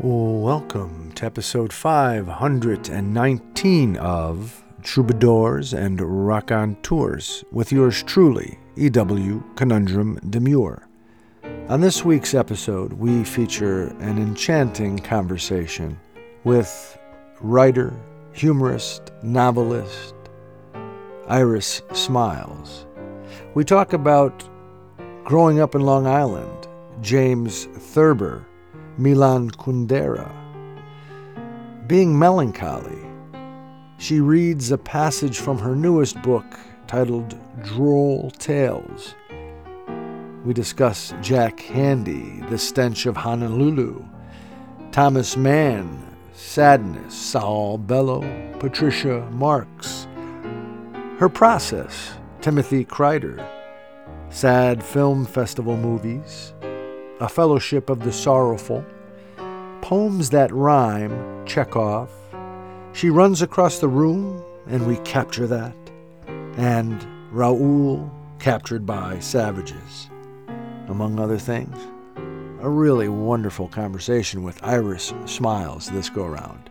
Welcome to episode 519 of Troubadours and Raconteurs with yours truly, E.W. Conundrum Demure. On this week's episode, we feature an enchanting conversation with writer, humorist, novelist Iris Smyles. We talk about growing up in Long Island, James Thurber, Milan Kundera. Being melancholy, she reads a passage from her newest book titled Droll Tales. We discuss Jack Handey, The Stench of Honolulu, Thomas Mann, Sadness, Saul Bellow, Patricia Marx, her process, Timothy Kreider, Sad Film Festival movies, a Fellowship of the Sorrowful, Poems That Rhyme, Chekhov, She Runs Across the Room, and We Capture That, and Raoul, Captured by Savages, among other things. A really wonderful conversation with Iris Smyles this go round.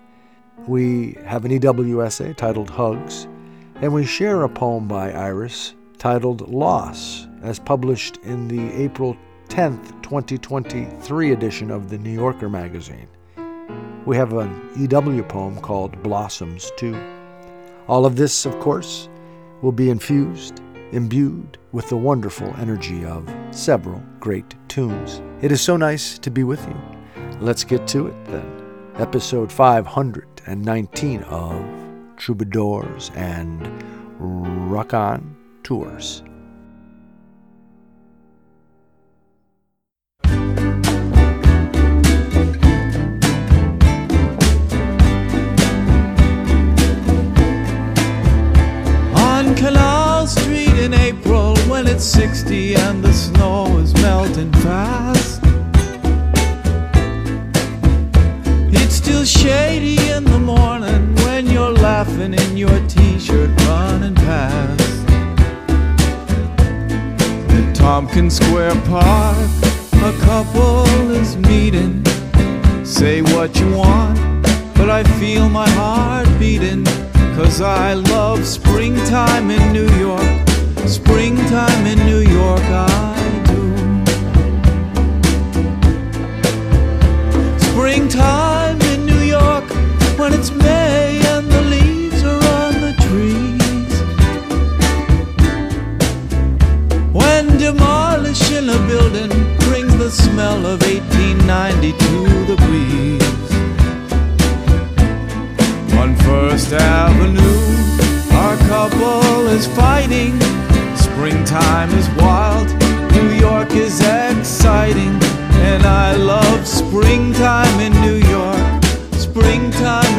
We have an EW essay titled Hugs, and we share a poem by Iris titled Loss, as published in the April 10th, 2023 edition of the New Yorker magazine. We have an EW poem called Blossoms, too. All of this, of course, will be infused, imbued with the wonderful energy of several great tunes. It is so nice to be with you. Let's get to it then. Episode 519 of Troubadours and Raconteurs. Canal April when it's 60 and the snow is melting fast. It's still shady in the morning when you're laughing in your t shirt running past. At Tompkins Square Park, a couple is meeting. Say what you want, but I feel my heart beating. Cause I love springtime in New York. Springtime in New York, I do. Springtime in New York, when it's May and the leaves are on the trees. When demolishing a building brings the smell of 1890 to the breeze. On First Avenue, our couple is fighting. Springtime is wild, New York is exciting, and I love springtime in New York. Springtime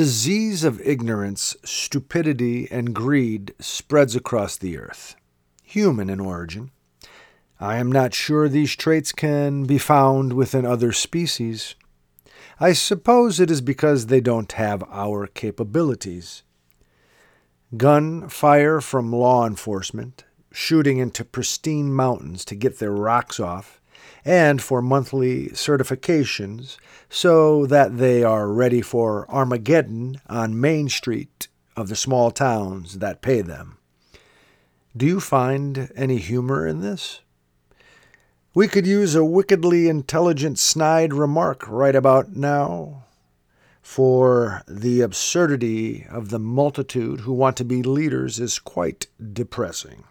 disease of ignorance, stupidity, and greed spreads across the earth. Human in origin. I am not sure these traits can be found within other species. I suppose it is because they don't have our capabilities. Gun fire from law enforcement, shooting into pristine mountains to get their rocks off, and for monthly certifications so that they are ready for Armageddon on Main Street of the small towns that pay them. Do you find any humor in this? We could use a wickedly intelligent snide remark right about now for the absurdity of the multitude who want to be leaders is quite depressing.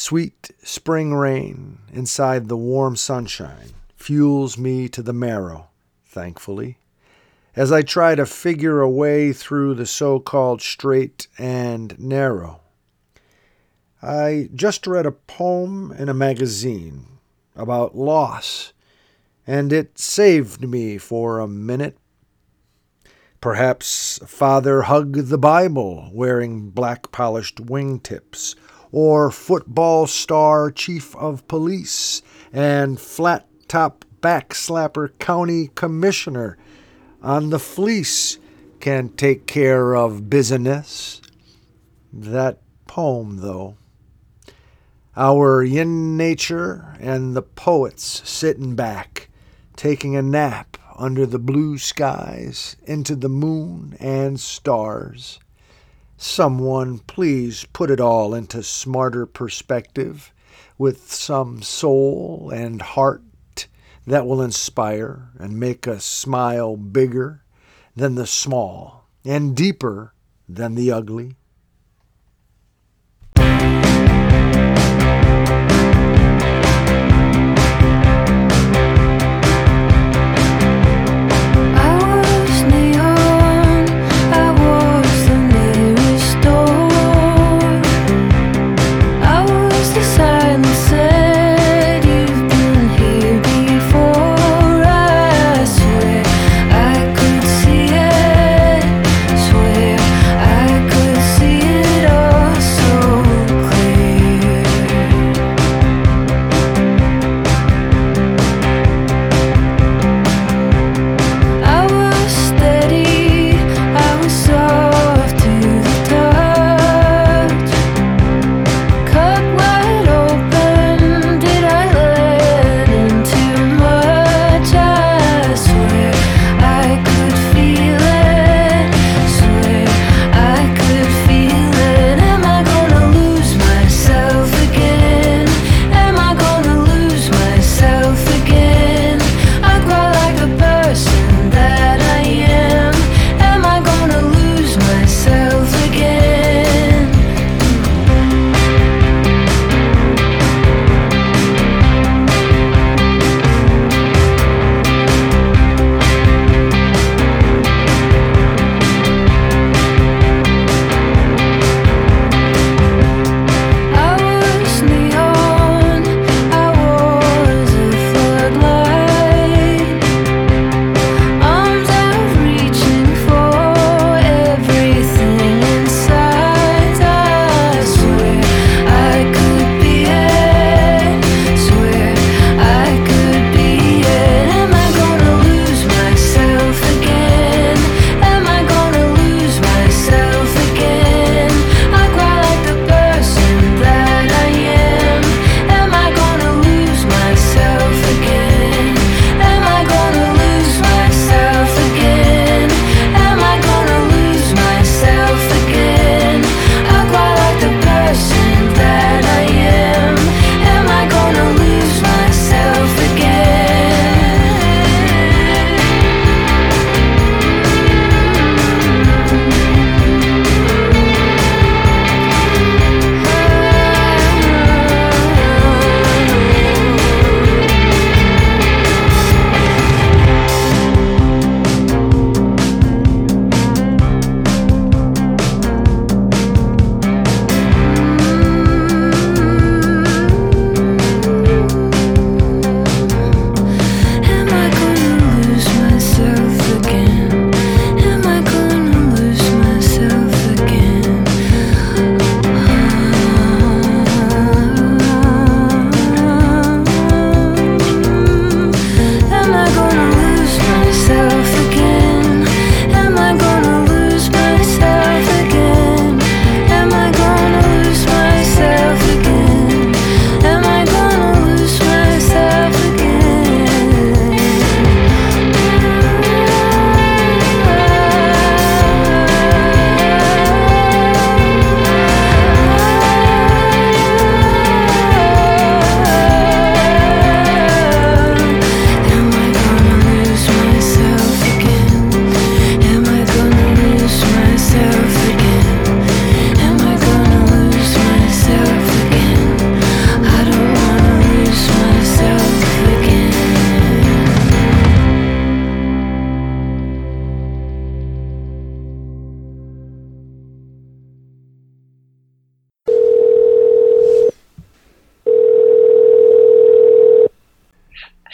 Sweet spring rain inside the warm sunshine fuels me to the marrow, thankfully, as I try to figure a way through the so called straight and narrow. I just read a poem in a magazine about loss, and it saved me for a minute. Perhaps Father hugged the Bible wearing black polished wingtips, or football star chief of police and flat top backslapper county commissioner on the fleece can take care of business. That poem, though. Our yin nature and the poets sitting back, taking a nap under the blue skies, into the moon and stars. Someone please put it all into smarter perspective with some soul and heart that will inspire and make us smile bigger than the small and deeper than the ugly.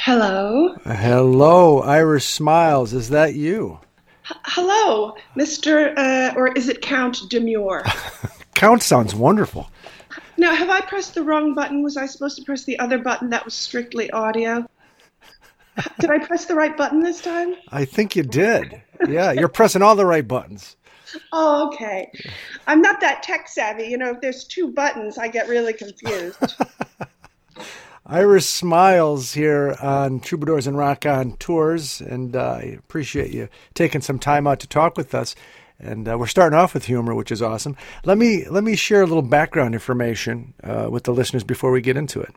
Hello. Hello, Iris Smyles. Is that you? H- hello, Mr. Uh, or is it Count Demure? Count sounds wonderful. now, have I pressed the wrong button? Was I supposed to press the other button that was strictly audio? Did I press the right button this time? I think you did. Yeah, you're pressing all the right buttons. Oh, okay. I'm not that tech savvy. You know, if there's two buttons, I get really confused. Iris Smyles here on Troubadours and Raconteurs, and uh, I appreciate you taking some time out to talk with us. And uh, we're starting off with humor, which is awesome. Let me let me share a little background information uh, with the listeners before we get into it.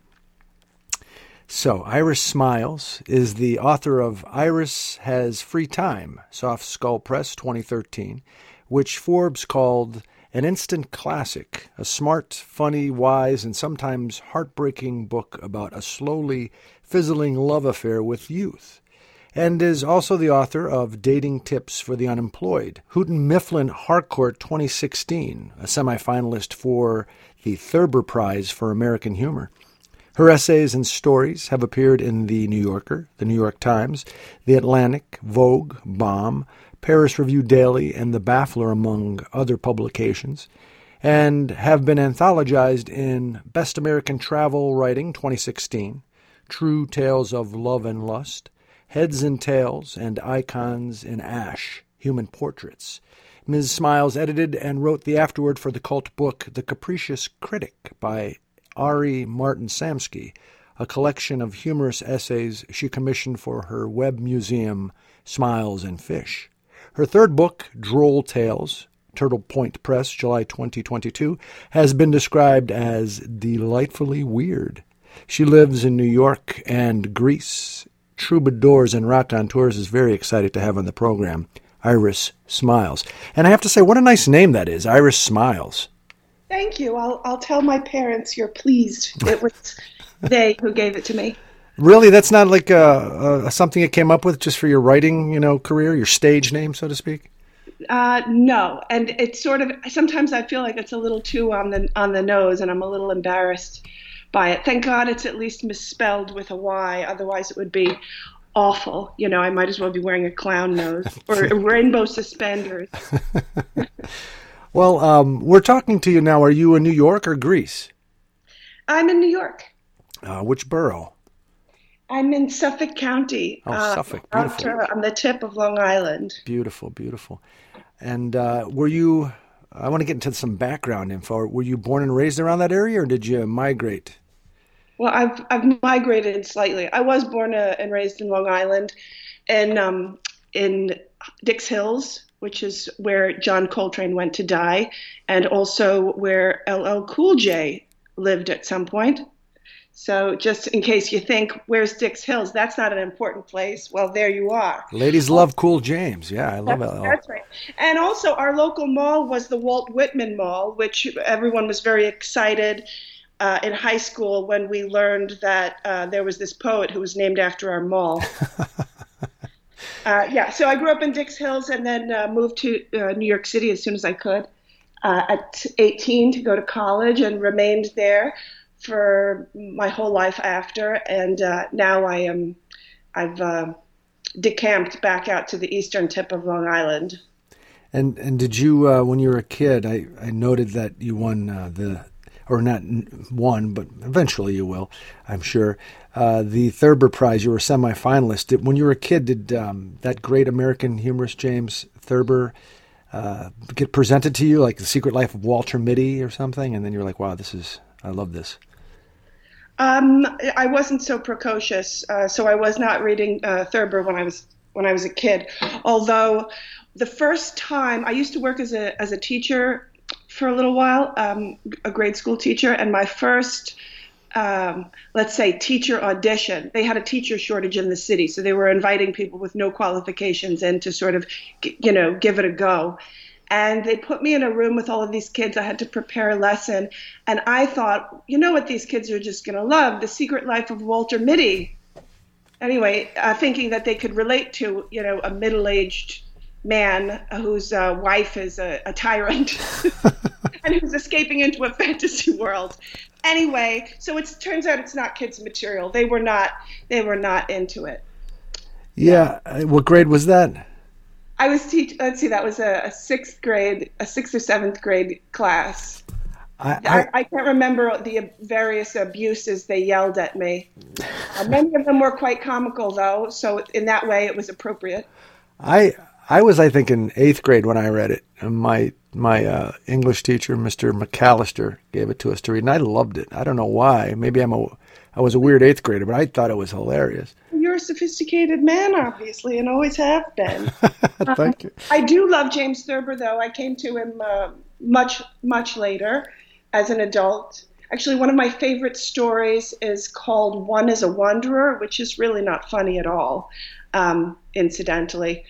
So, Iris Smyles is the author of Iris Has Free Time, Soft Skull Press 2013, which Forbes called an instant classic, a smart, funny, wise, and sometimes heartbreaking book about a slowly fizzling love affair with youth, and is also the author of Dating Tips for the Unemployed, Houghton Mifflin Harcourt 2016, a semifinalist for the Thurber Prize for American Humor. Her essays and stories have appeared in The New Yorker, The New York Times, The Atlantic, Vogue, Bomb, Paris Review Daily, and The Baffler, among other publications, and have been anthologized in Best American Travel Writing 2016, True Tales of Love and Lust, Heads and Tails, and Icons in Ash Human Portraits. Ms. Smyles edited and wrote the afterword for the cult book The Capricious Critic by Ari Martin Samsky, a collection of humorous essays she commissioned for her web museum, Smyles and Fish. Her third book, Droll Tales, Turtle Point Press, July 2022, has been described as delightfully weird. She lives in New York and Greece. Troubadours and Raconteurs is very excited to have on the program Iris Smyles. And I have to say, what a nice name that is, Iris Smyles. Thank you. I'll, I'll tell my parents you're pleased. It was they who gave it to me. Really, that's not like a, a, something you came up with just for your writing, you know, career, your stage name, so to speak. Uh, no, and it's sort of sometimes I feel like it's a little too on the on the nose, and I'm a little embarrassed by it. Thank God it's at least misspelled with a Y. Otherwise, it would be awful. You know, I might as well be wearing a clown nose or rainbow suspenders. well, um, we're talking to you now. Are you in New York or Greece? I'm in New York. Uh, which borough? I'm in Suffolk County. Oh, uh, Suffolk, beautiful. on the tip of Long Island. Beautiful, beautiful. And uh, were you? I want to get into some background info. Were you born and raised around that area, or did you migrate? Well, I've I've migrated slightly. I was born uh, and raised in Long Island, and um, in Dix Hills, which is where John Coltrane went to die, and also where LL Cool J lived at some point. So just in case you think, where's Dix Hills? That's not an important place. Well, there you are. Ladies love Cool James. Yeah, I love that's, it. That's right. And also, our local mall was the Walt Whitman Mall, which everyone was very excited uh, in high school when we learned that uh, there was this poet who was named after our mall. uh, yeah, so I grew up in Dix Hills and then uh, moved to uh, New York City as soon as I could uh, at 18 to go to college and remained there for my whole life after, and uh, now I am I've uh, decamped back out to the eastern tip of Long Island. And and did you uh, when you were a kid? I, I noted that you won uh, the or not won, but eventually you will, I'm sure. Uh, the Thurber Prize. You were a semifinalist. Did, when you were a kid, did um, that great American humorist James Thurber? Uh, get presented to you like the Secret Life of Walter Mitty or something, and then you're like, "Wow, this is I love this." Um, I wasn't so precocious, uh, so I was not reading uh, Thurber when I was when I was a kid. Although the first time I used to work as a as a teacher for a little while, um, a grade school teacher, and my first um, let's say teacher audition. They had a teacher shortage in the city, so they were inviting people with no qualifications in to sort of, you know, give it a go and they put me in a room with all of these kids. I had to prepare a lesson, and I thought, you know what, these kids are just going to love the Secret Life of Walter Mitty. Anyway, uh, thinking that they could relate to, you know, a middle-aged man whose uh, wife is a, a tyrant and who's escaping into a fantasy world. anyway, so it turns out it's not kids' material. They were not. They were not into it. Yeah. Uh, What grade was that? I was teach. Let's see, that was a, a sixth grade, a sixth or seventh grade class. I, I, I, can't remember the various abuses they yelled at me. Uh, many of them were quite comical, though, so in that way it was appropriate. I I was, I think, in eighth grade when I read it. My my uh, English teacher, Mr. McAllister, gave it to us to read, and I loved it. I don't know why. Maybe I'm a I was a weird eighth grader, but I thought it was hilarious. Sophisticated man, obviously, and always have been. Thank you. I do love James Thurber, though. I came to him uh, much, much later as an adult. Actually, one of my favorite stories is called One is a Wanderer, which is really not funny at all, um, incidentally.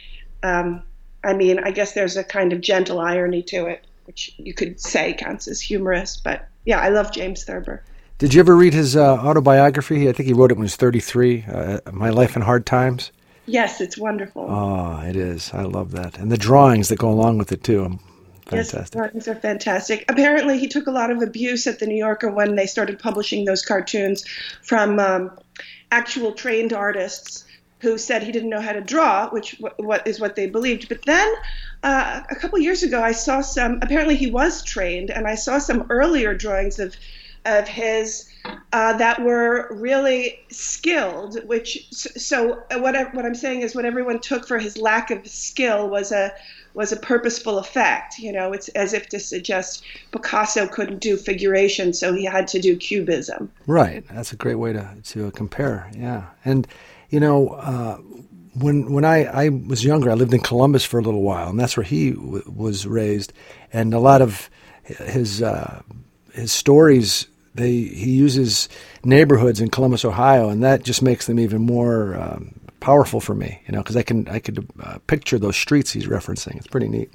Um, I mean, I guess there's a kind of gentle irony to it, which you could say counts as humorous. But yeah, I love James Thurber. Did you ever read his uh, autobiography? I think he wrote it when he was 33, uh, My Life in Hard Times. Yes, it's wonderful. Oh, it is. I love that. And the drawings that go along with it, too. Um, Yes, Fantastic. drawings are fantastic. Apparently, he took a lot of abuse at the New Yorker when they started publishing those cartoons from um, actual trained artists who said he didn't know how to draw, which w- what is what they believed. But then, uh, a couple years ago, I saw some. Apparently, he was trained, and I saw some earlier drawings of of his uh, that were really skilled. Which so what I, what I'm saying is what everyone took for his lack of skill was a was a purposeful effect. You know, it's as if to suggest Picasso couldn't do figuration, so he had to do cubism. Right. That's a great way to, to compare. Yeah. And, you know, uh, when when I, I was younger, I lived in Columbus for a little while, and that's where he w- was raised. And a lot of his uh, his stories, they he uses neighborhoods in Columbus, Ohio, and that just makes them even more um, powerful for me. You know, because I can I could uh, picture those streets he's referencing. It's pretty neat.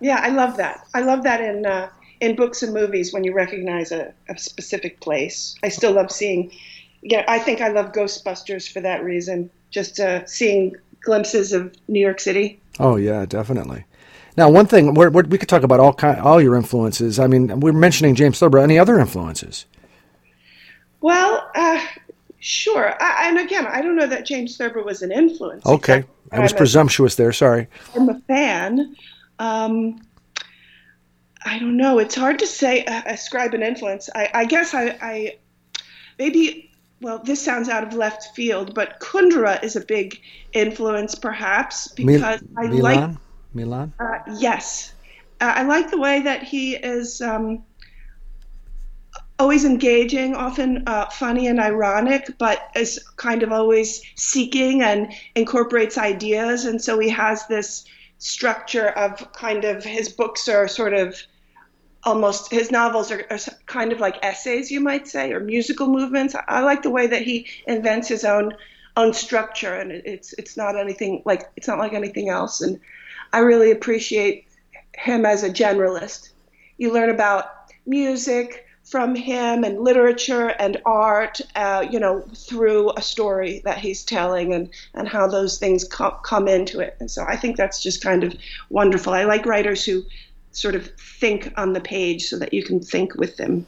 Yeah, I love that. I love that in uh, in books and movies when you recognize a, a specific place. I still love seeing. Yeah, I think I love Ghostbusters for that reason. Just uh, seeing glimpses of New York City. Oh yeah, definitely. Now, one thing we're, we're, we could talk about all kind, all your influences. I mean, we're mentioning James Thurber. Any other influences? Well, uh, sure. I, and again, I don't know that James Thurber was an influence. Okay, I was I'm a- presumptuous there. Sorry. I'm a fan. Um, I don't know. It's hard to say uh, ascribe an influence. I, I guess I, I maybe. Well, this sounds out of left field, but Kundera is a big influence, perhaps because I Milan. like. Milan. Uh, yes, uh, I like the way that he is. Um, always engaging, often uh, funny and ironic, but is kind of always seeking and incorporates ideas. And so he has this structure of kind of his books are sort of almost his novels are, are kind of like essays, you might say, or musical movements. I, like the way that he invents his own own structure, and it, it's it's not anything like it's not like anything else. And I really appreciate him as a generalist. You learn about music from him and literature and art, uh, you know, through a story that he's telling and, and how those things co- come into it. And so I think that's just kind of wonderful. I like writers who sort of think on the page so that you can think with them.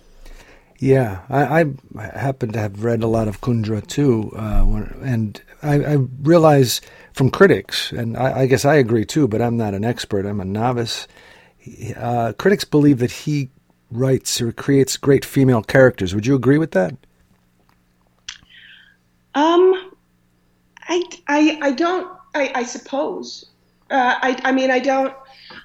Yeah, I, I happen to have read a lot of Kundera too, uh, and I, I realize from critics, and I, I guess I agree too, but I'm not an expert. I'm a novice. Uh, critics believe that he writes or creates great female characters. Would you agree with that? Um, I, I, I don't. I, I suppose. Uh, I, I mean, I don't.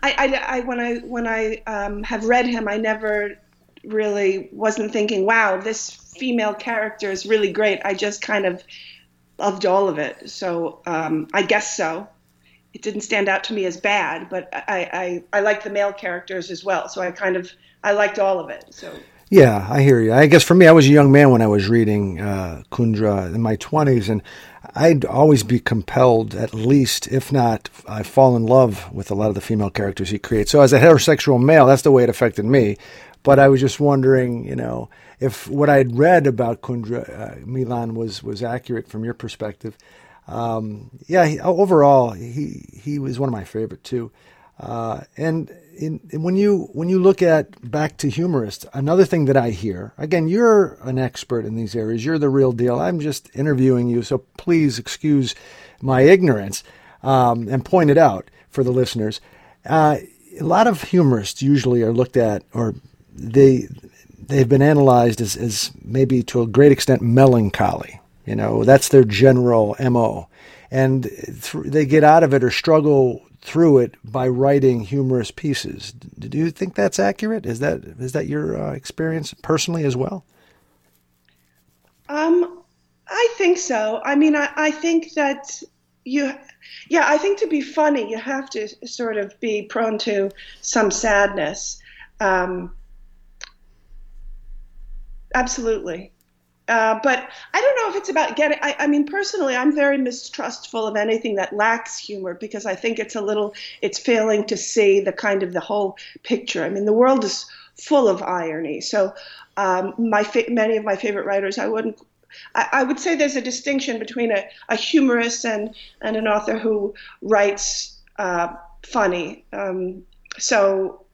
I, I, I when I when I um, have read him, I never really wasn't thinking, "Wow, this female character is really great." I just kind of loved all of it. So um, I guess so. It didn't stand out to me as bad, but I, I, I liked the male characters as well. So I kind of I liked all of it. So Yeah, I hear you. I guess for me, I was a young man when I was reading uh, Kundera in my 20s, and I'd always be compelled, at least, if not, I fall in love with a lot of the female characters he creates. So as a heterosexual male, that's the way it affected me. But I was just wondering, you know, if what I'd read about Kundera uh, Milan was was accurate from your perspective. Um, yeah, he, overall, he he was one of my favorite too. Uh, and in, when you when you look at back to humorists, another thing that I hear again, you're an expert in these areas. You're the real deal. I'm just interviewing you, so please excuse my ignorance um, and point it out for the listeners. Uh, a lot of humorists usually are looked at, or they they've been analyzed as, as maybe to a great extent melancholy. You know, that's their general mo, and th- they get out of it or struggle through it by writing humorous pieces. Do you think that's accurate? Is that is that your uh, experience personally as well? Um, I think so. I mean, I, I think that you, yeah, I think to be funny, you have to sort of be prone to some sadness. Um, absolutely. Uh, but I don't know if it's about getting. I, I, mean, personally, I'm very mistrustful of anything that lacks humor because I think it's a little, it's failing to see the kind of the whole picture. I mean, the world is full of irony. So, um, my fa- many of my favorite writers, I wouldn't. I, I would say there's a distinction between a, a, humorist and and an author who writes uh, funny. Um, so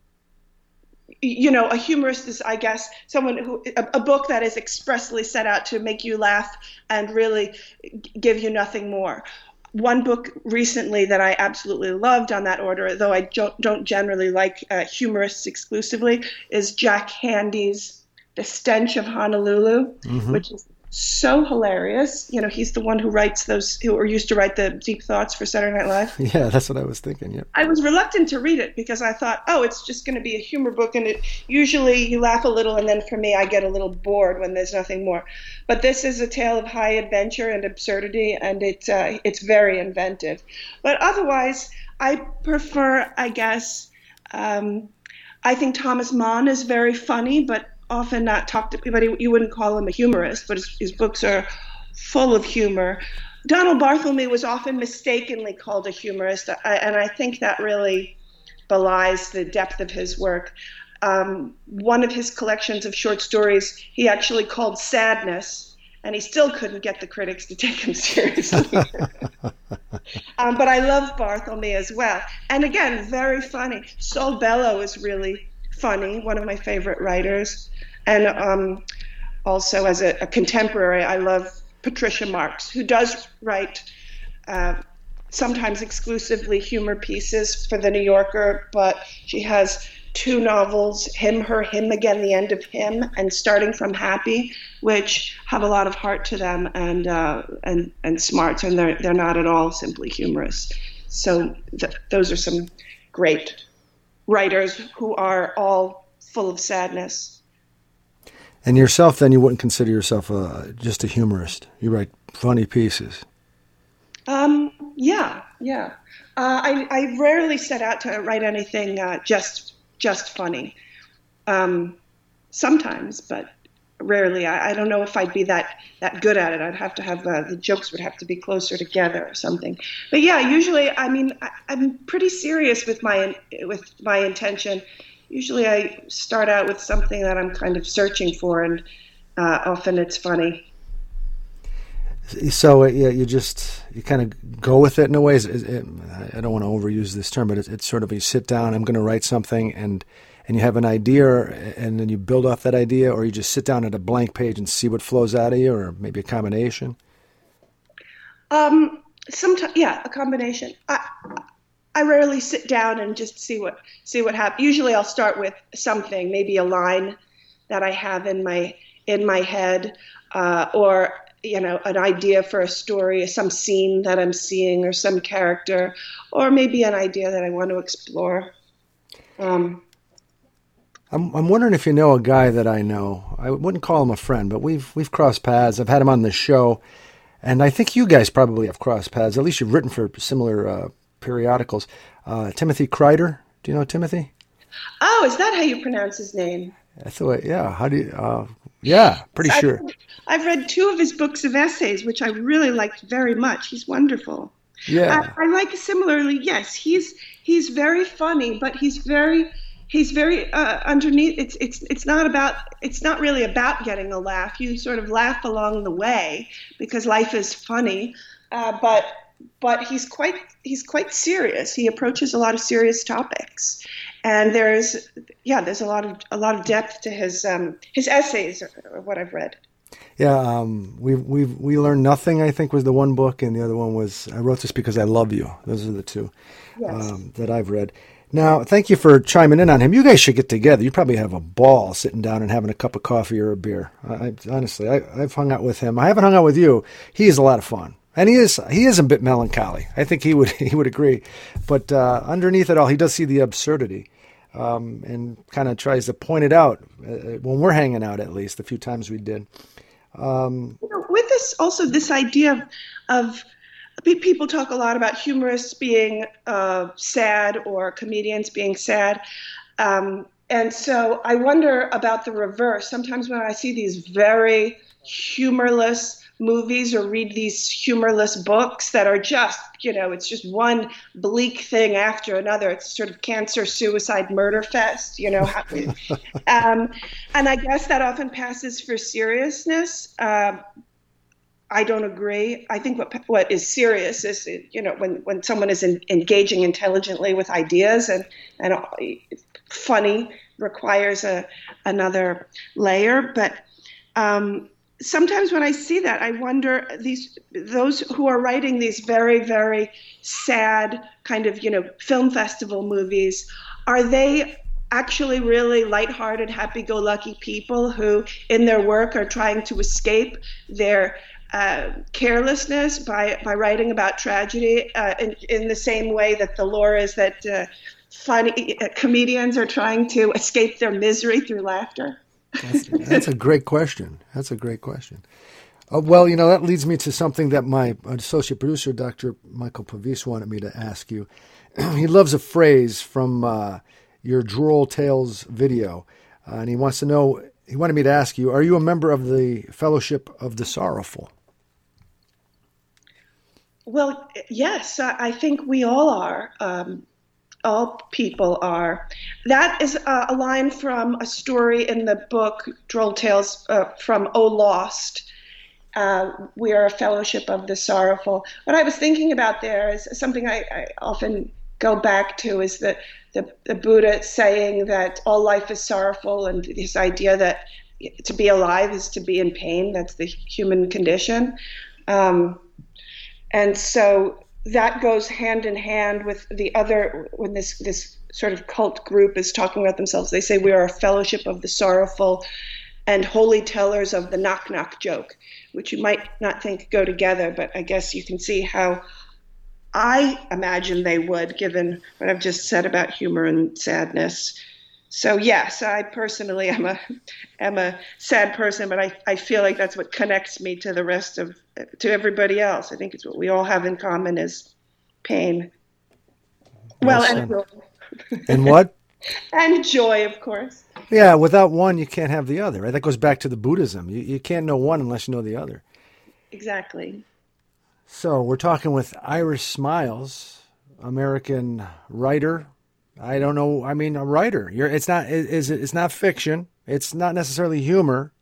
you know, a humorist is, I guess, someone who a, a, book that is expressly set out to make you laugh and really give you nothing more. One book recently that I absolutely loved on that order, though I don't, don't generally like uh, humorists exclusively, is Jack Handey's The Stench of Honolulu, mm-hmm. which is so hilarious. You know, he's the one who writes those, who or used to write the deep thoughts for Saturday Night Live. Yeah, that's what I was thinking. Yeah. I was reluctant to read it because I thought, oh, it's just going to be a humor book, and it usually you laugh a little, and then for me, I get a little bored when there's nothing more. But this is a tale of high adventure and absurdity, and it's uh, it's very inventive. But otherwise, I prefer, I guess. Um, I think Thomas Mann is very funny, but often not talked to, but you wouldn't call him a humorist, but his, his books are full of humor. Donald Barthelme was often mistakenly called a humorist, and I think that really belies the depth of his work. Um, one of his collections of short stories he actually called Sadness, and he still couldn't get the critics to take him seriously. um, but I love Barthelme as well. And again, very funny. Saul Bellow is really funny, one of my favorite writers. And um, also, as a, a, contemporary, I love Patricia Marx, who does write uh, sometimes exclusively humor pieces for The New Yorker, but she has two novels, Him, Her, Him Again, The End of Him, and Starting from Happy, which have a lot of heart to them and uh, and and smart, and they're they're not at all simply humorous. So th- those are some great writers who are all full of sadness. And yourself, then you wouldn't consider yourself a, just a humorist. You write funny pieces. Um, yeah, yeah. Uh, I, I rarely set out to write anything uh, just just funny. Um, sometimes, but rarely. I, I, don't know if I'd be that that good at it. I'd have to have uh, the jokes would have to be closer together or something. But yeah, usually, I mean, I, I'm pretty serious with my with my intention usually I start out with something that I'm kind of searching for, and uh, often it's funny. So uh, yeah, you just you kind of go with it in a way. It, it, I don't want to overuse this term, but it's, it's sort of you sit down. I'm going to write something, and and you have an idea, and then you build off that idea, or you just sit down at a blank page and see what flows out of you, or maybe a combination. Um, sometimes, yeah, a combination. I, I rarely sit down and just see what see what happens. Usually, I'll start with something, maybe a line that I have in my in my head, uh, or you know, an idea for a story, some scene that I'm seeing, or some character, or maybe an idea that I want to explore. Um, I'm I'm wondering if you know a guy that I know. I wouldn't call him a friend, but we've we've crossed paths. I've had him on the show, and I think you guys probably have crossed paths. At least you've written for similar. Uh, periodicals. Uh, Timothy Kreider. Do you know Timothy? Oh, is that how you pronounce his name? That's the way. Yeah. How do you? Uh, yeah, pretty I've, sure. I've read two of his books of essays, which I really liked very much. He's wonderful. Yeah. I, I like similarly. Yes, he's he's very funny, but he's very he's very uh, underneath. It's it's it's not about it's not really about getting a laugh. You sort of laugh along the way because life is funny, uh, but but he's quite he's quite serious. He approaches a lot of serious topics, and there's yeah, there's a lot of a lot of depth to his um, his essays, or, or what I've read. Yeah, um, we we we learned nothing. I think was the one book, and the other one was I wrote this because I love you. Those are the two Yes. um, that I've read. Now, thank you for chiming in on him. You guys should get together. You probably have a ball sitting down and having a cup of coffee or a beer. I, I honestly, I, I've hung out with him. I haven't hung out with you. He's a lot of fun, and he is he is a bit melancholy. I think he would he would agree. But uh, underneath it all, he does see the absurdity. Um, and kind of tries to point it out uh, when we're hanging out, at least the few times we did. You know, with this also this idea of, of people talk a lot about humorists being uh, sad or comedians being sad. Um, and so I wonder about the reverse. Sometimes when I see these very humorless movies or read these humorless books that are just, you know, it's just one bleak thing after another. It's sort of cancer, suicide, murder fest, you know. um, and I guess that often passes for seriousness. Uh, I don't agree. I think what what is serious is you know when when someone is in, engaging intelligently with ideas and and funny requires a another layer. But um, sometimes when I see that, I wonder these those who are writing these very very sad kind of you know film festival movies are they actually really lighthearted, happy-go-lucky people who, in their work, are trying to escape their uh, carelessness by by writing about tragedy uh, in, in the same way that the lore is that uh, funny uh, comedians are trying to escape their misery through laughter. That's, a great question. That's a great question. Uh, well, you know, that leads me to something that my associate producer, Dr. Michael Pavis, wanted me to ask you. he loves a phrase from uh, your Droll Tales video, uh, and he wants to know, he wanted me to ask you, are you a member of the Fellowship of the Sorrowful? Well, yes, I I think we all are. Um, all people are. That is uh, a line from a story in the book Droll Tales uh, from O Lost. Uh, we are a fellowship of the sorrowful. What I was thinking about there is something I, I often go back to is the, the, the Buddha saying that all life is sorrowful, and this idea that to be alive is to be in pain. That's the human condition. Um, and so that goes hand in hand with the other when this this sort of cult group is talking about themselves they say we are a fellowship of the sorrowful and holy tellers of the knock knock joke which you might not think go together but i guess you can see how i imagine they would given what i've just said about humor and sadness. So yes i personally am a am a sad person but i, I feel like that's what connects me to the rest of to everybody else i think it's what we all have in common is pain well and joy. And what? and joy of course yeah, without one, you can't have the other, right? That goes back to the Buddhism. You, you can't know one unless you know the other. exactly So we're talking with Iris Smyles, American writer. I don't know. I mean, a writer. You're. It's not. Is it? It's not fiction. It's not necessarily humor,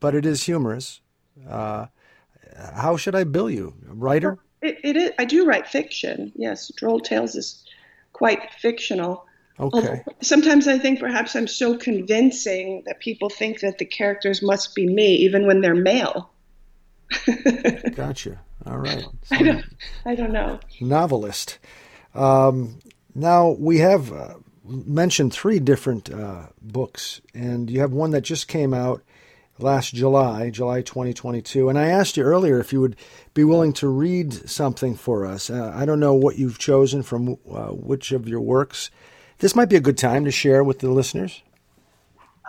but it is humorous. Uh, how should I bill you, a writer? it, it is i do write fiction yes droll tales is quite fictional Okay. Although sometimes I think perhaps I'm so convincing that people think that the characters must be me, even when they're male. Gotcha. All right. I don't, I don't know. novelist. Um, now we have uh, mentioned three different uh, books, and you have one that just came out last July, July 2022. And I asked you earlier if you would be willing to read something for us. Uh, I don't know what you've chosen from uh, which of your works. This might be a good time to share with the listeners.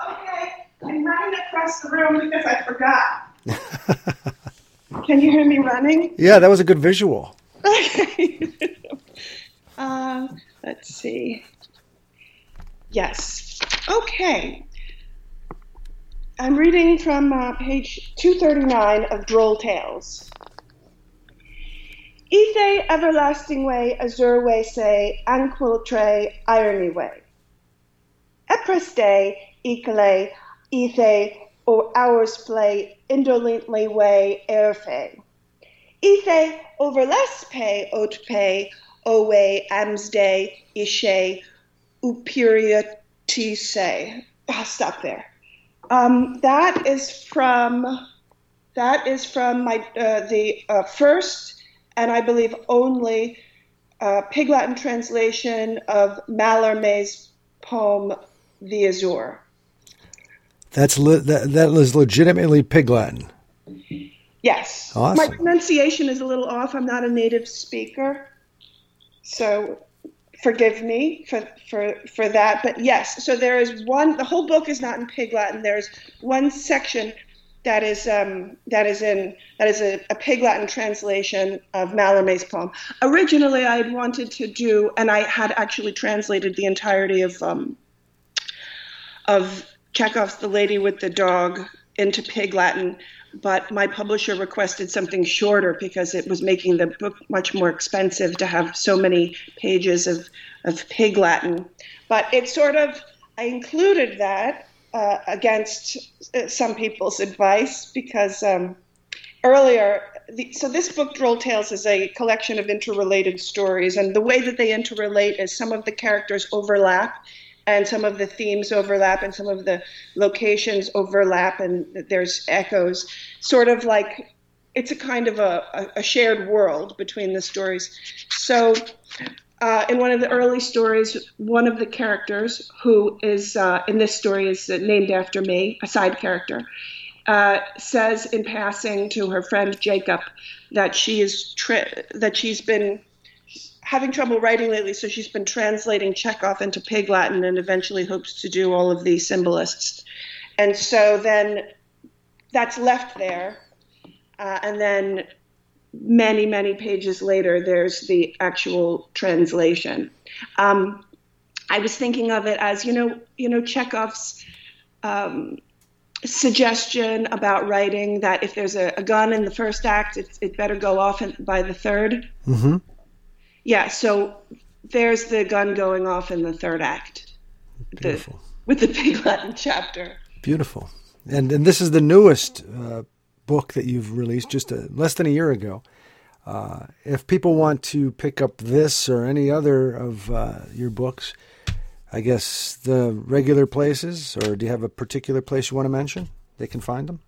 Okay, I'm running across the room because I forgot. Can you hear me running? Yeah, that was a good visual. Okay. uh, let's see. Yes. Okay. I'm reading from uh, page 239 of Droll Tales. Ethe everlasting way, azure way say, anquil tray, irony way. Epreste, ecale, ethe, or hours play, indolently way, airfe. Ithe overlespe otpe owe amsday ishe upiriotise. I'll stop there. Um, that is from that is from my uh, the uh, first and I believe only uh, Pig Latin translation of Mallarmé's poem "The Azure." That's le- that, that was legitimately Pig Latin. Yes. Awesome. My pronunciation is a little off. I'm not a native speaker. So forgive me for, for, for that. But yes, so there is one, the whole book is not in Pig Latin. There's one section that is um, that is in that is a, a Pig Latin translation of Mallarmé's poem. Originally, I had wanted to do, and I had actually translated the entirety of um, of Chekhov's The Lady with the Dog into Pig Latin, but my publisher requested something shorter because it was making the book much more expensive to have so many pages of, of Pig Latin. But it sort of, I included that uh, against uh, some people's advice because um, earlier, the, so this book, Droll Tales, is a collection of interrelated stories, and the way that they interrelate is some of the characters overlap and some of the themes overlap and some of the locations overlap and there's echoes. Sort of like it's a kind of a, a shared world between the stories. So uh, in one of the early stories one of the characters who is uh, in this story is named after me a side character uh, says in passing to her friend jacob that she is tri- that she's been having trouble writing lately, so she's been translating Chekhov into Pig Latin and eventually hopes to do all of the symbolists. And so then that's left there. Uh, and then many, many pages later, there's the actual translation. Um, I was thinking of it as, you know, you know, Chekhov's um, suggestion about writing that if there's a, a gun in the first act, it, better go off by the 3rd Mm-hmm. Yeah, so there's the gun going off in the third act. The, Beautiful. with the Pig Latin chapter. Beautiful. And and this is the newest uh, book that you've released just a, less than a year ago. Uh, if people want to pick up this or any other of uh, your books, I guess the regular places, or do you have a particular place you want to mention? They can find them.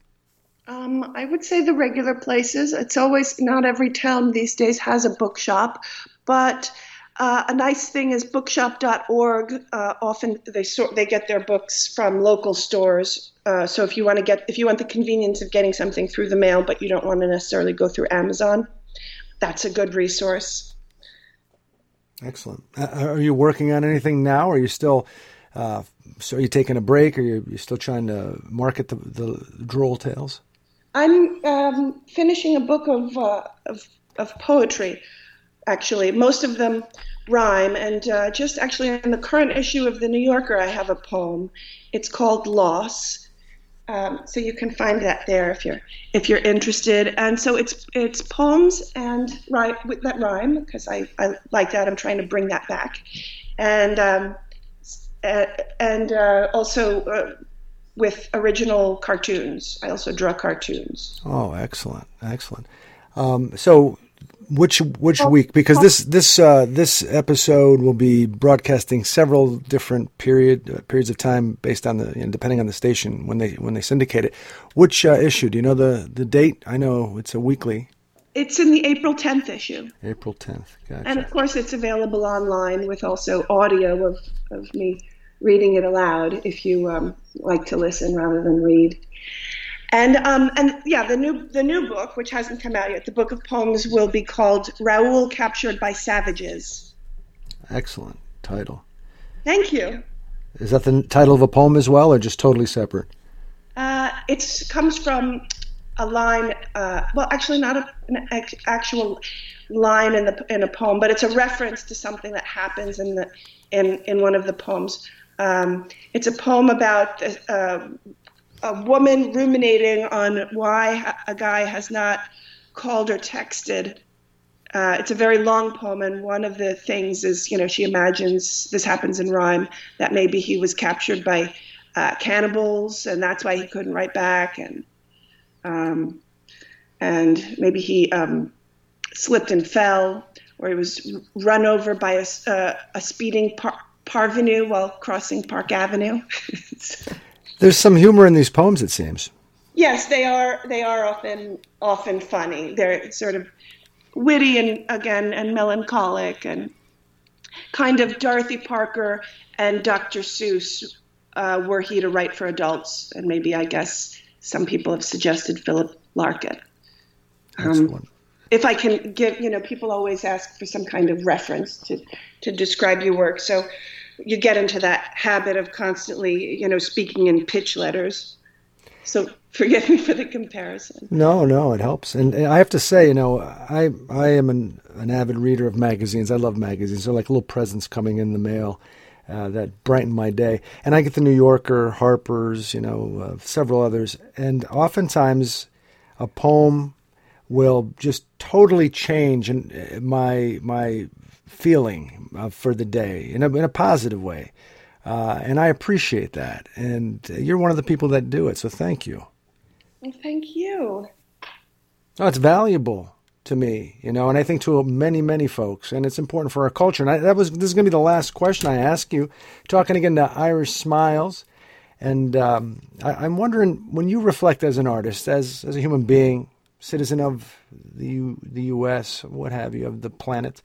Um, I would say the regular places. It's always not every town these days has a bookshop, but uh, a nice thing is bookshop.org. Uh, often they sort they get their books from local stores. Uh, so if you want to get if you want the convenience of getting something through the mail, but you don't want to necessarily go through Amazon, that's a good resource. Excellent. Uh, are you working on anything now? Or are you still? Uh, so are you taking a break, or you you still trying to market the the droll tales? I'm um, finishing a book of, uh, of of poetry. Actually, most of them rhyme, and uh, just actually in the current issue of the New Yorker, I have a poem. It's called "Loss." Um, so you can find that there if you're if you're interested. And so it's it's poems and rhyme with that rhyme because I, I like that. I'm trying to bring that back, and um, and uh, also uh, with original cartoons. I also draw cartoons. Oh, excellent, excellent. Um, so, which which week? Because this this uh, this episode will be broadcasting several different period uh, periods of time based on the you know, depending on the station when they when they syndicate it. Which uh, issue? Do you know the the date? I know it's a weekly. It's in the April 10th issue. April tenth. Gotcha. And of course, it's available online with also audio of, of me reading it aloud if you um, like to listen rather than read. And um, and yeah, the new the new book, which hasn't come out yet, the book of poems will be called Raoul Captured by Savages. Excellent title. Thank you. Is that the title of a poem as well, or just totally separate? Uh, it comes from a line, uh, well, actually not a, an actual line in the in a poem, but it's a reference to something that happens in the in in one of the poems. Um, it's a poem about uh, a woman ruminating on why a guy has not called or texted. Uh, it's a very long poem, and one of the things is, you know, she imagines this happens in rhyme that maybe he was captured by uh, cannibals, and that's why he couldn't write back, and um, and maybe he um, slipped and fell, or he was run over by a, uh, a speeding par- parvenu while crossing Park Avenue. There's some humor in these poems, it seems. yes, they are. They are often often funny. They're sort of witty and again and melancholic and kind of Dorothy Parker and Dr. Seuss uh, were he to write for adults, and maybe I guess some people have suggested Philip Larkin. Um, if I can give, you know, people always ask for some kind of reference to, to describe your work. So you get into that habit of constantly, you know, speaking in pitch letters. So forgive me for the comparison. No, no, it helps. And, and I have to say, you know, I I am an, an avid reader of magazines. I love magazines. They're like little presents coming in the mail uh, that brighten my day. And I get the New Yorker, Harper's, you know, uh, several others. And oftentimes, a poem will just totally change in, uh, my my feeling uh, for the day in a, in a positive way. Uh, and I appreciate that. And you're one of the people that do it. So thank you. Well, thank you. Oh, it's valuable to me, you know, and I think to many, many folks, and it's important for our culture. And I, that was this is going to be the last question I ask you. Talking again to Iris Smyles, and um, I, I'm wondering when you reflect as an artist, as as a human being, citizen of the U, the U.S., what have you, of the planet,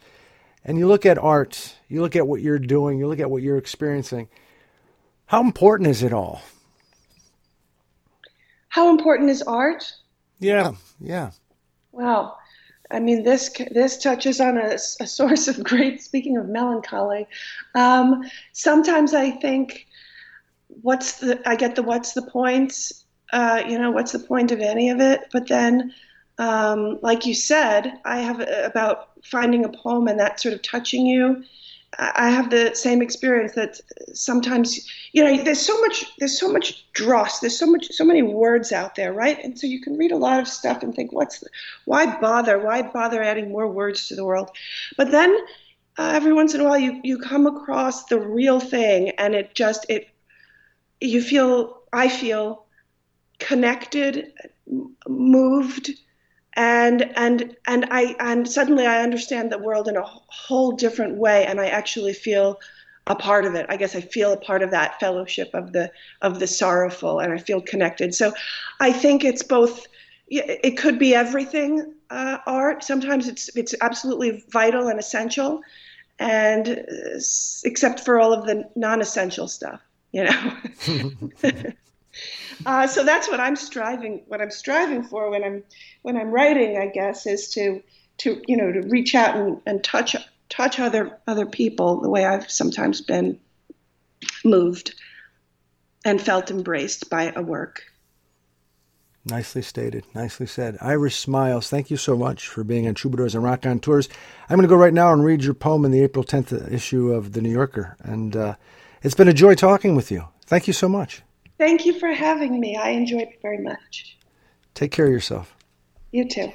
and you look at art, you look at what you're doing, you look at what you're experiencing. How important is it all? How important is art? Yeah, yeah. Wow. I mean, this this touches on a, a source of great. Speaking of melancholy, um, sometimes I think, what's the? I get the what's the point? Uh, you know, what's the point of any of it? But then, um, like you said, I have about finding a poem and that sort of touching you. I have the same experience that sometimes you know there's so much there's so much dross there's so much so many words out there right and so you can read a lot of stuff and think what's the, why bother why bother adding more words to the world but then uh, every once in a while you you come across the real thing and it just it you feel I feel connected moved and and and I and suddenly I understand the world in a whole different way, and I actually feel a part of it. I guess I feel a part of that fellowship of the of the sorrowful, and I feel connected. So, I think it's both. It could be everything. Uh, art. Sometimes it's it's absolutely vital and essential, and uh, except for all of the non-essential stuff, you know. Uh, so that's what I'm striving what I'm striving for when I'm when I'm writing, I guess, is to to you know to reach out and, and touch touch other other people the way I've sometimes been moved and felt embraced by a work. Nicely stated. Nicely said. Iris Smyles, thank you so much for being on Troubadours and Raconteurs. I'm going to go right now and read your poem in the April 10th issue of The New Yorker. And uh, it's been a joy talking with you. Thank you so much. Thank you for having me. I enjoyed it very much. Take care of yourself. You too.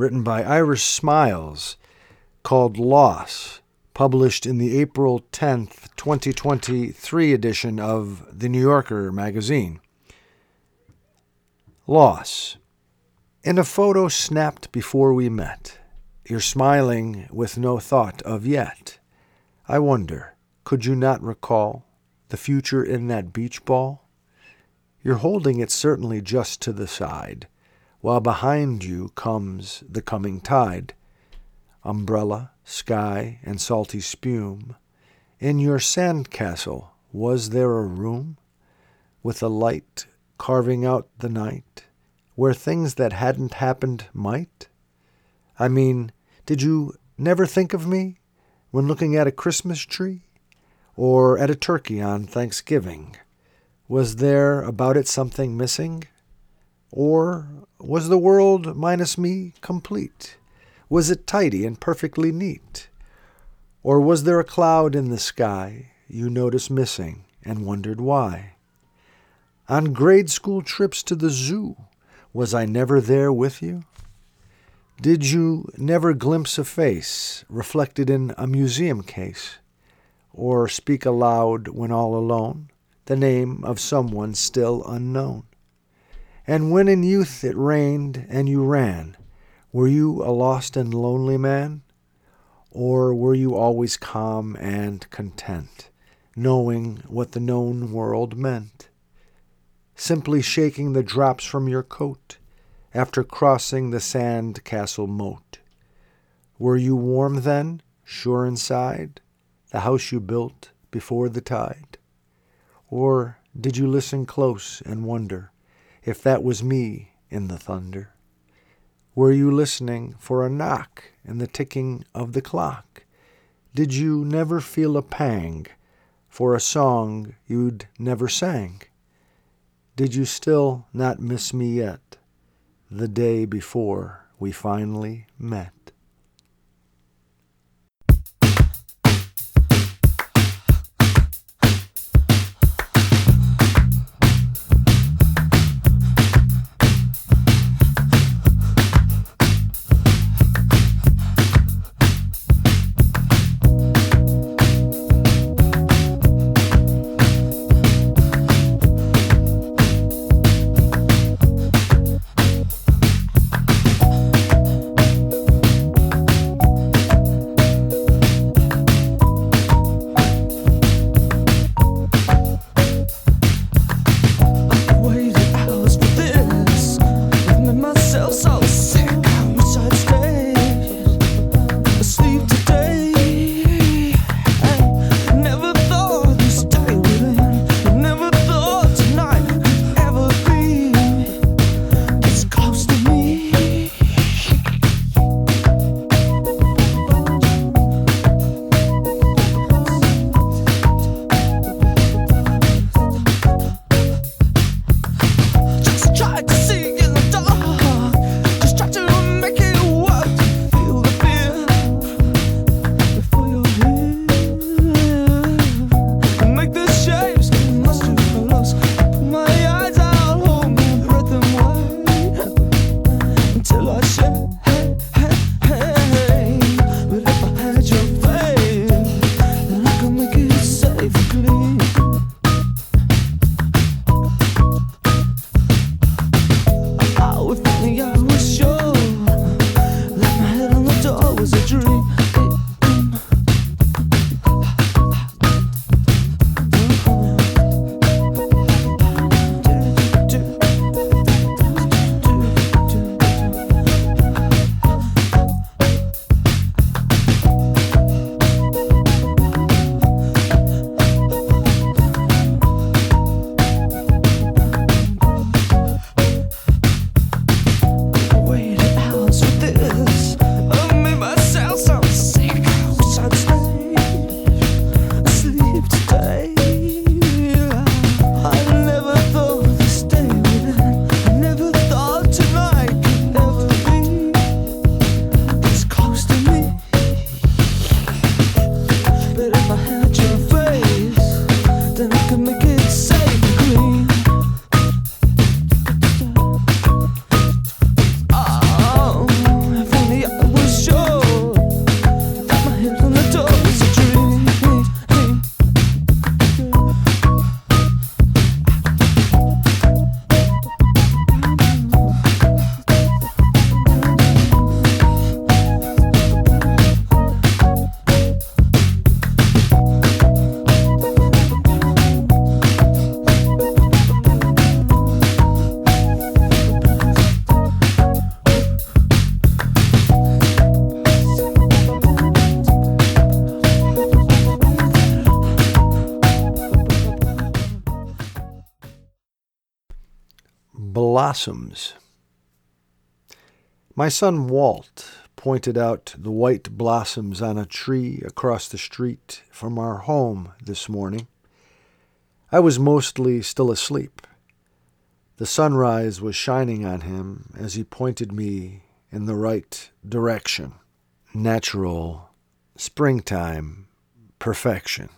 Written by Iris Smyles called Loss, published in the April 10th, 2023 edition of The New Yorker magazine. Loss. In a photo snapped before we met, you're smiling with no thought of yet. I wonder, could you not recall the future in that beach ball? You're holding it certainly just to the side while behind you comes the coming tide. Umbrella, sky, and salty spume. In your sand castle, was there a room with a light carving out the night where things that hadn't happened might? I mean, did you never think of me when looking at a Christmas tree or at a turkey on Thanksgiving? Was there about it something missing? Or was the world minus me complete? Was it tidy and perfectly neat? Or was there a cloud in the sky you noticed missing and wondered why? On grade school trips to the zoo, was I never there with you? Did you never glimpse a face reflected in a museum case? Or speak aloud when all alone the name of someone still unknown? And when in youth it rained and you ran, were you a lost and lonely man? Or were you always calm and content, knowing what the known world meant? Simply shaking the drops from your coat after crossing the sand castle moat. Were you warm then, sure inside, the house you built before the tide? Or did you listen close and wonder? If that was me in the thunder? Were you listening for a knock and the ticking of the clock? Did you never feel a pang for a song you'd never sang? Did you still not miss me yet, the day before we finally met? Blossoms. My son Walt pointed out the white blossoms on a tree across the street from our home this morning. I was mostly still asleep. The sunrise was shining on him as he pointed me in the right direction. Natural, springtime, perfection.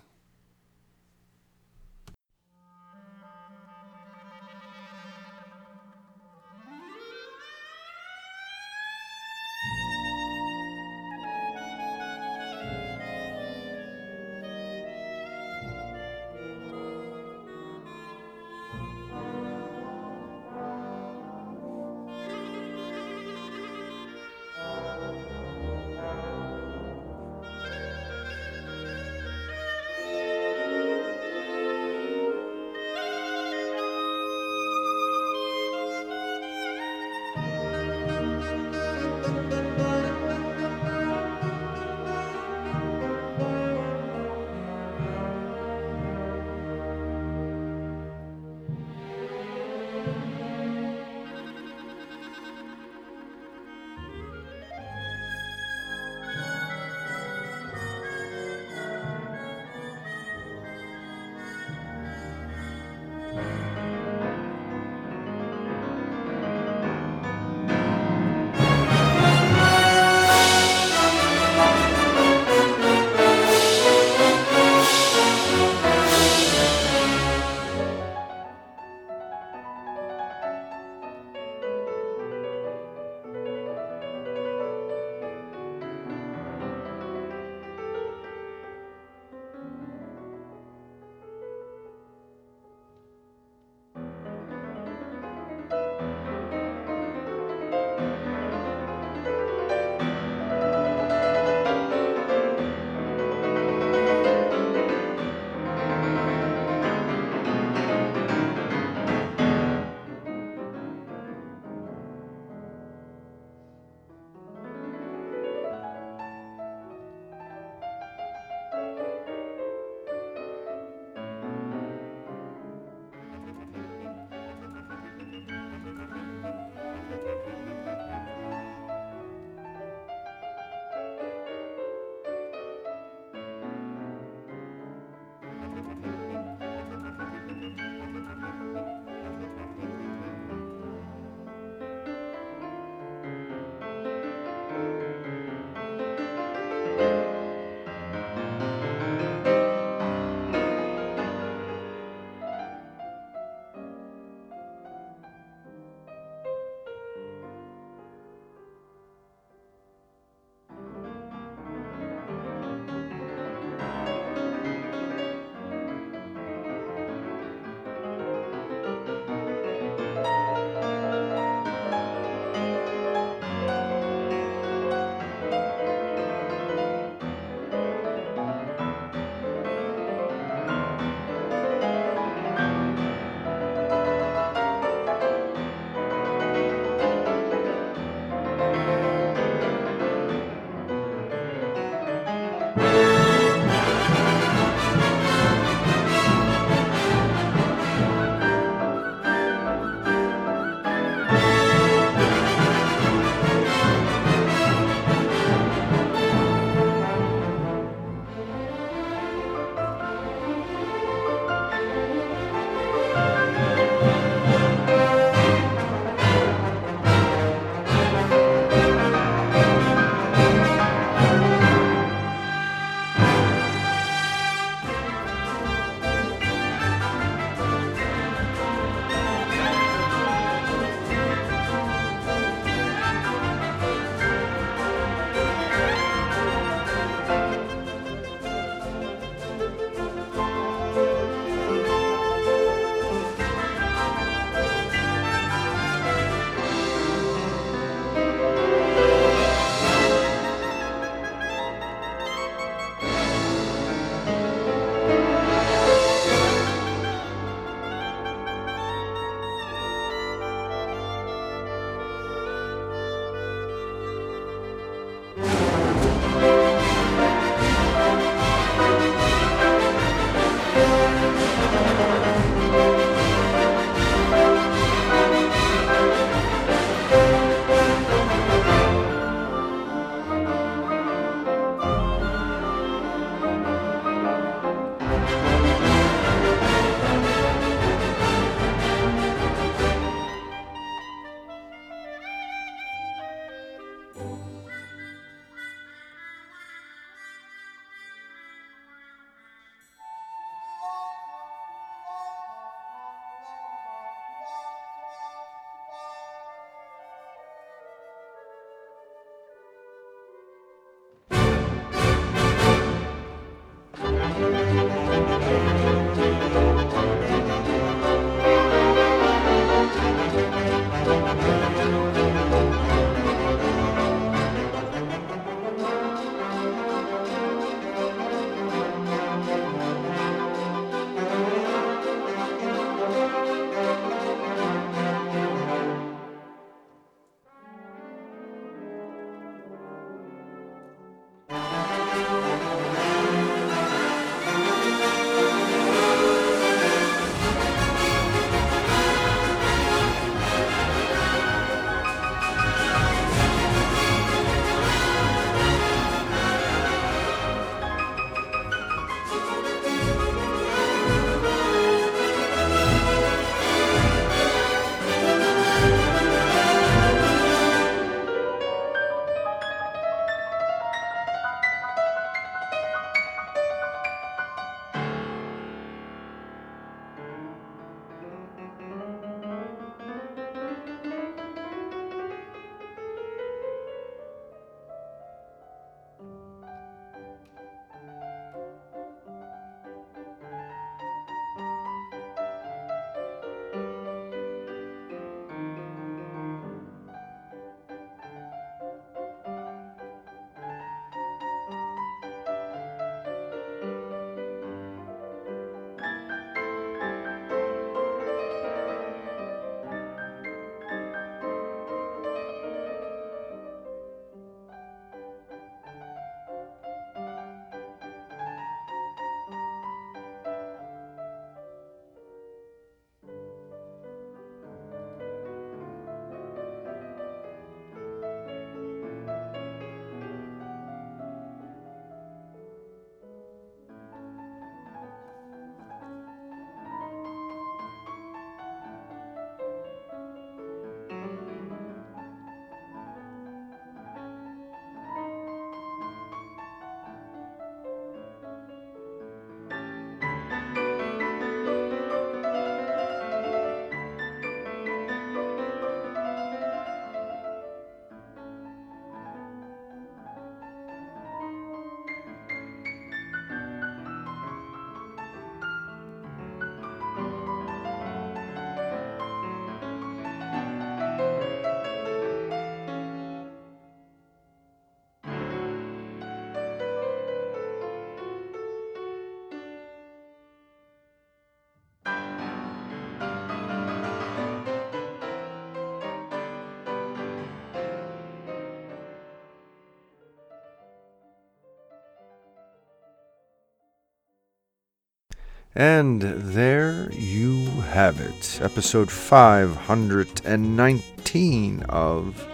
And there you have it, episode 519 of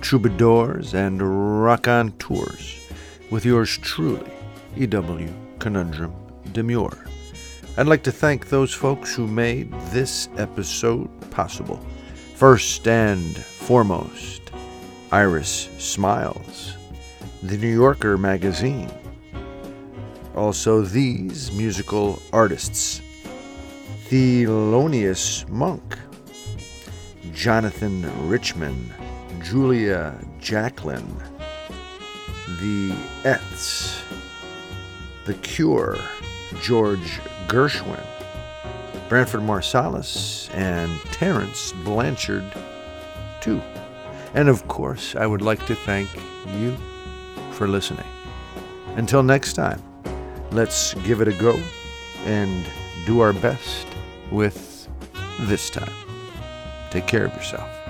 Troubadours and Raconteurs, with yours truly, E.W. Conundrum Demure. I'd like to thank those folks who made this episode possible. First and foremost, Iris Smyles, The New Yorker magazine. Also, these musical artists Thelonious Monk, Jonathan Richman, Julia Jacklin, The Ettes, The Cure, George Gershwin, Branford Marsalis, and Terence Blanchard, too. And of course, I would like to thank you for listening. Until next time, let's give it a go and do our best with this time. Take care of yourself.